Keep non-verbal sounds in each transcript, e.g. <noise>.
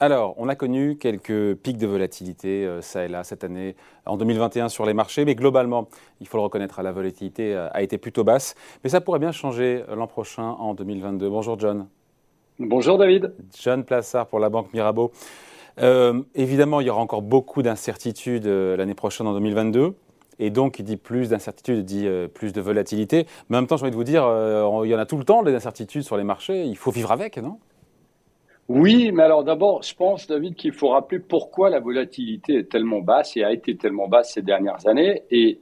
Alors, on a connu quelques pics de volatilité, euh, ça et là, cette année, en 2021 sur les marchés, mais globalement, il faut le reconnaître, la volatilité euh, a été plutôt basse. Mais ça pourrait bien changer l'an prochain, en 2022. Bonjour John. Bonjour David. John Plassard pour la Banque Mirabeau. Euh, évidemment, il y aura encore beaucoup d'incertitudes l'année prochaine, en 2022. Et donc, qui dit plus d'incertitudes, dit plus de volatilité. Mais en même temps, j'ai envie de vous dire, il y en a tout le temps, des incertitudes sur les marchés. Il faut vivre avec, non? Oui, mais alors d'abord, je pense, David, qu'il faut rappeler pourquoi la volatilité est tellement basse et a été tellement basse ces dernières années. Et,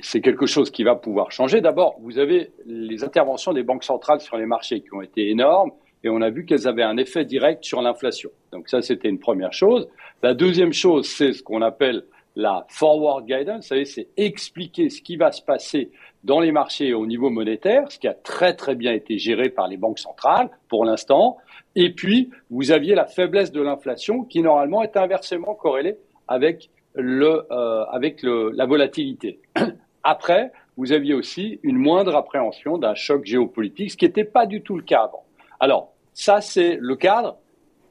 c'est quelque chose qui va pouvoir changer. D'abord, vous avez les interventions des banques centrales sur les marchés qui ont été énormes et on a vu qu'elles avaient un effet direct sur l'inflation. Donc ça, c'était une première chose. La deuxième chose, c'est ce qu'on appelle la forward guidance. Vous savez, c'est expliquer ce qui va se passer dans les marchés au niveau monétaire, ce qui a très très bien été géré par les banques centrales pour l'instant. Et puis, vous aviez la faiblesse de l'inflation qui normalement est inversement corrélée avec le, euh, avec le, la volatilité. <clears throat> Après, vous aviez aussi une moindre appréhension d'un choc géopolitique, ce qui n'était pas du tout le cas avant. Alors, ça, c'est le cadre.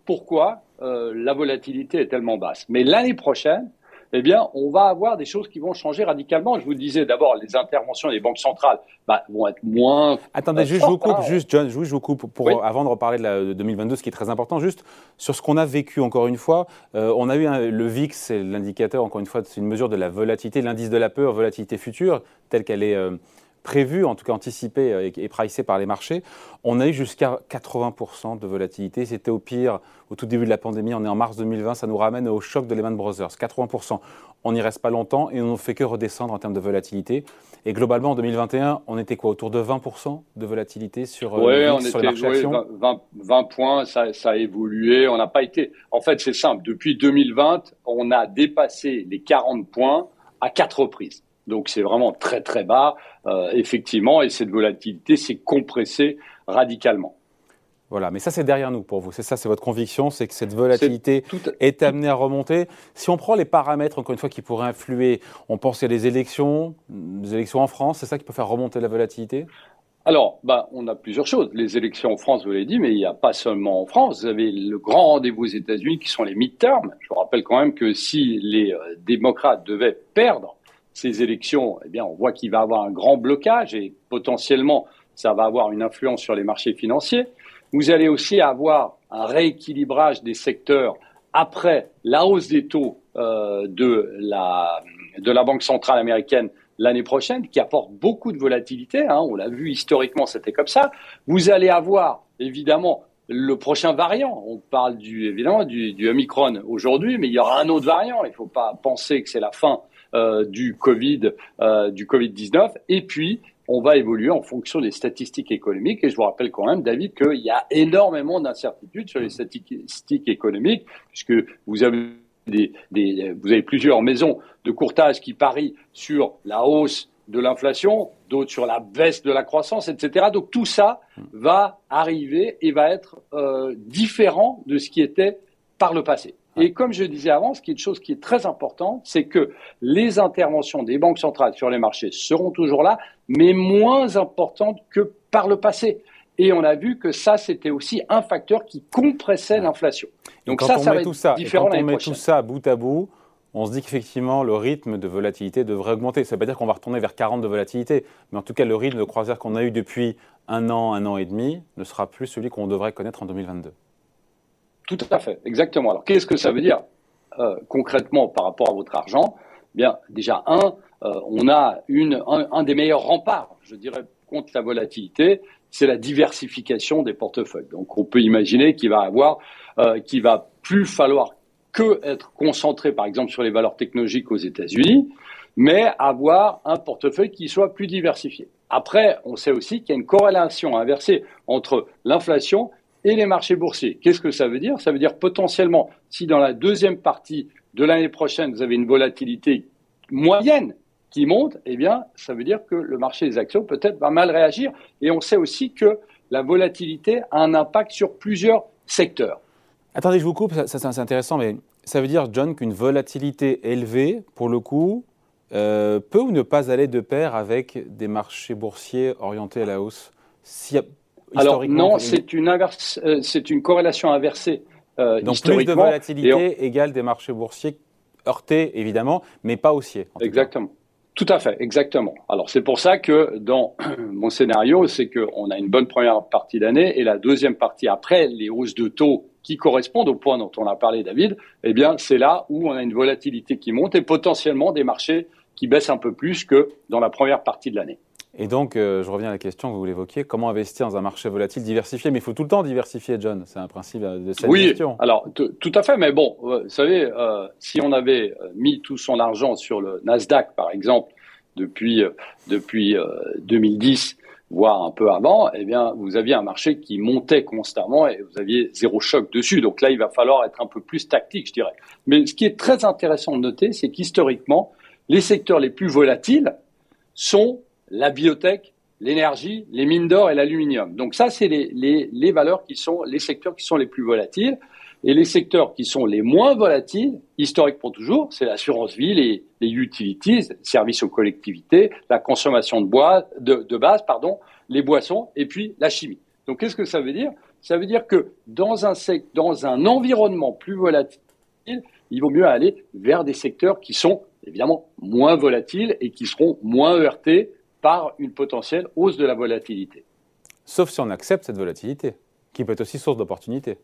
Pourquoi euh, la volatilité est tellement basse? Mais l'année prochaine, eh bien, on va avoir des choses qui vont changer radicalement. Je vous disais d'abord, les interventions des banques centrales bah, vont être moins. Attendez, juste je vous coupe, juste John, je vous coupe pour, avant de reparler de, la, 2022, ce qui est très important, juste sur ce qu'on a vécu encore une fois. Euh, on a eu le VIX, c'est l'indicateur encore une fois, c'est une mesure de la volatilité, l'indice de la peur, volatilité future, telle qu'elle est. Euh, prévu, en tout cas anticipé euh, et, pricé par les marchés, on a eu jusqu'à 80% de volatilité. C'était au pire au tout début de la pandémie. On est en mars 2020, ça nous ramène au choc de Lehman Brothers. 80%. On n'y reste pas longtemps et on ne fait que redescendre en termes de volatilité. Et globalement, en 2021, on était quoi Autour de 20% de volatilité sur, euh, sur les marchés 20, 20, points, ça, ça a évolué. On n'a pas été. En fait, c'est simple. Depuis 2020, on a dépassé les 40 points à quatre reprises. Donc c'est vraiment très très bas, euh, effectivement, et cette volatilité s'est compressée radicalement. Voilà, mais ça c'est derrière nous pour vous. C'est ça, c'est votre conviction, c'est que cette volatilité est, amenée à remonter. Si on prend les paramètres, encore une fois, qui pourraient influer, on pense qu'il y a des élections, des élections en France, c'est ça qui peut faire remonter la volatilité? Alors, bah, on a plusieurs choses. Les élections en France, vous l'avez dit, mais il n'y a pas seulement en France. Vous avez le grand rendez-vous aux États-Unis qui sont les midterms. Je vous rappelle quand même que si les euh, démocrates devaient perdre ces élections, eh bien, on voit qu'il va avoir un grand blocage et potentiellement, ça va avoir une influence sur les marchés financiers. Vous allez aussi avoir un rééquilibrage des secteurs après la hausse des taux euh, de, la, de la Banque centrale américaine l'année prochaine, qui apporte beaucoup de volatilité. Hein, on l'a vu historiquement, c'était comme ça. Vous allez avoir évidemment le prochain variant. On parle évidemment du, du Omicron aujourd'hui, mais il y aura un autre variant. Il ne faut pas penser que c'est la fin du Covid, euh, du Covid-19. Et puis, on va évoluer en fonction des statistiques économiques. Et je vous rappelle quand même, David, qu'il y a énormément d'incertitudes sur les statistiques économiques, puisque vous avez des, des, vous avez plusieurs maisons de courtage qui parient sur la hausse de l'inflation, d'autres sur la baisse de la croissance, etc. Donc tout ça va arriver et va être euh, différent de ce qui était par le passé. Et comme je disais avant, ce qui est une chose qui est très importante, c'est que les interventions des banques centrales sur les marchés seront toujours là, mais moins importantes que par le passé. Et on a vu que ça, c'était aussi un facteur qui compressait l'inflation. Donc ça, ça va être ça, différent Quand on met tout ça bout à bout, on se dit qu'effectivement, le rythme de volatilité devrait augmenter. Ça ne veut pas dire qu'on va retourner vers 40 de volatilité, mais en tout cas, le rythme de croisière qu'on a eu depuis un an, un an et demi, ne sera plus celui qu'on devrait connaître en 2022. Tout à fait, exactement. Alors, qu'est-ce que ça veut dire euh, concrètement par rapport à votre argent? Bien, déjà, un, euh, on a une, un, des meilleurs remparts, je dirais, contre la volatilité, c'est la diversification des portefeuilles. Donc, on peut imaginer qu'il va avoir, euh, qu'il va plus falloir que être concentré, par exemple, sur les valeurs technologiques aux États-Unis, mais avoir un portefeuille qui soit plus diversifié. Après, on sait aussi qu'il y a une corrélation inversée entre l'inflation et les marchés boursiers. Qu'est-ce que ça veut dire? Ça veut dire potentiellement, si dans la deuxième partie de l'année prochaine, vous avez une volatilité moyenne qui monte, eh bien, ça veut dire que le marché des actions peut-être va mal réagir. Et on sait aussi que la volatilité a un impact sur plusieurs secteurs. Attendez, je vous coupe, ça, c'est intéressant, mais ça veut dire, John, qu'une volatilité élevée, pour le coup, euh, peut ou ne pas aller de pair avec des marchés boursiers orientés à la hausse alors non, c'est une, inverse, euh, c'est une corrélation inversée Euh, Donc plus de volatilité égale des marchés boursiers heurtés, évidemment, mais pas haussiers. Exactement. Tout à fait, exactement. Alors c'est pour ça que dans <clears throat> mon scénario, c'est qu'on a une bonne première partie d'année et la deuxième partie après les hausses de taux qui correspondent au point dont on a parlé, David, eh bien c'est là où on a une volatilité qui monte et potentiellement des marchés qui baissent un peu plus que dans la première partie de l'année. Et donc, euh, je reviens à la question que vous l'évoquiez, comment investir dans un marché volatile diversifié? Mais il faut tout le temps diversifier, John. C'est un principe euh, de cette oui, alors tout à fait. Mais bon, euh, vous savez, si on avait mis tout son argent sur le Nasdaq, par exemple, depuis depuis 2010, voire un peu avant, eh bien, vous aviez un marché qui montait constamment et vous aviez zéro choc dessus. Donc là, il va falloir être un peu plus tactique, je dirais. Mais ce qui est très intéressant de noter, c'est qu'historiquement, les secteurs les plus volatiles sont la biotech, l'énergie, les mines d'or et l'aluminium. Donc ça, c'est les, valeurs qui sont les secteurs qui sont les plus volatiles. Et les secteurs qui sont les moins volatiles, historiques pour toujours, c'est l'assurance vie, les, les utilities, services aux collectivités, la consommation de bois, de, base, pardon, les boissons et puis la chimie. Donc qu'est-ce que ça veut dire? Ça veut dire que dans un, dans un environnement plus volatile, il vaut mieux aller vers des secteurs qui sont évidemment moins volatiles et qui seront moins heurtés par une potentielle hausse de la volatilité. Sauf si on accepte cette volatilité, qui peut être aussi source d'opportunité.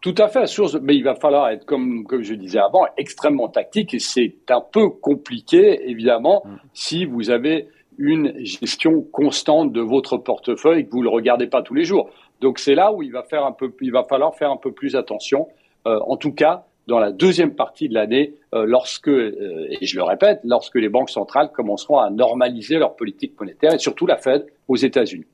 Tout à fait, source, mais il va falloir être, comme, comme je disais avant, extrêmement tactique et c'est un peu compliqué, évidemment, mm. si vous avez une gestion constante de votre portefeuille et que vous ne le regardez pas tous les jours. Donc c'est là où il va, faire un peu, il va falloir faire un peu plus attention. Euh, en tout cas, dans la deuxième partie de l'année, euh, lorsque, euh, et je le répète, lorsque les banques centrales commenceront à normaliser leur politique monétaire et surtout la Fed aux États-Unis.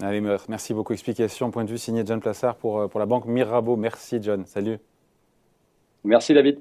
Allez, merci beaucoup. Explication, point de vue signé John Plassard pour, euh, pour la banque Mirabeau. Merci John. Salut. Merci David.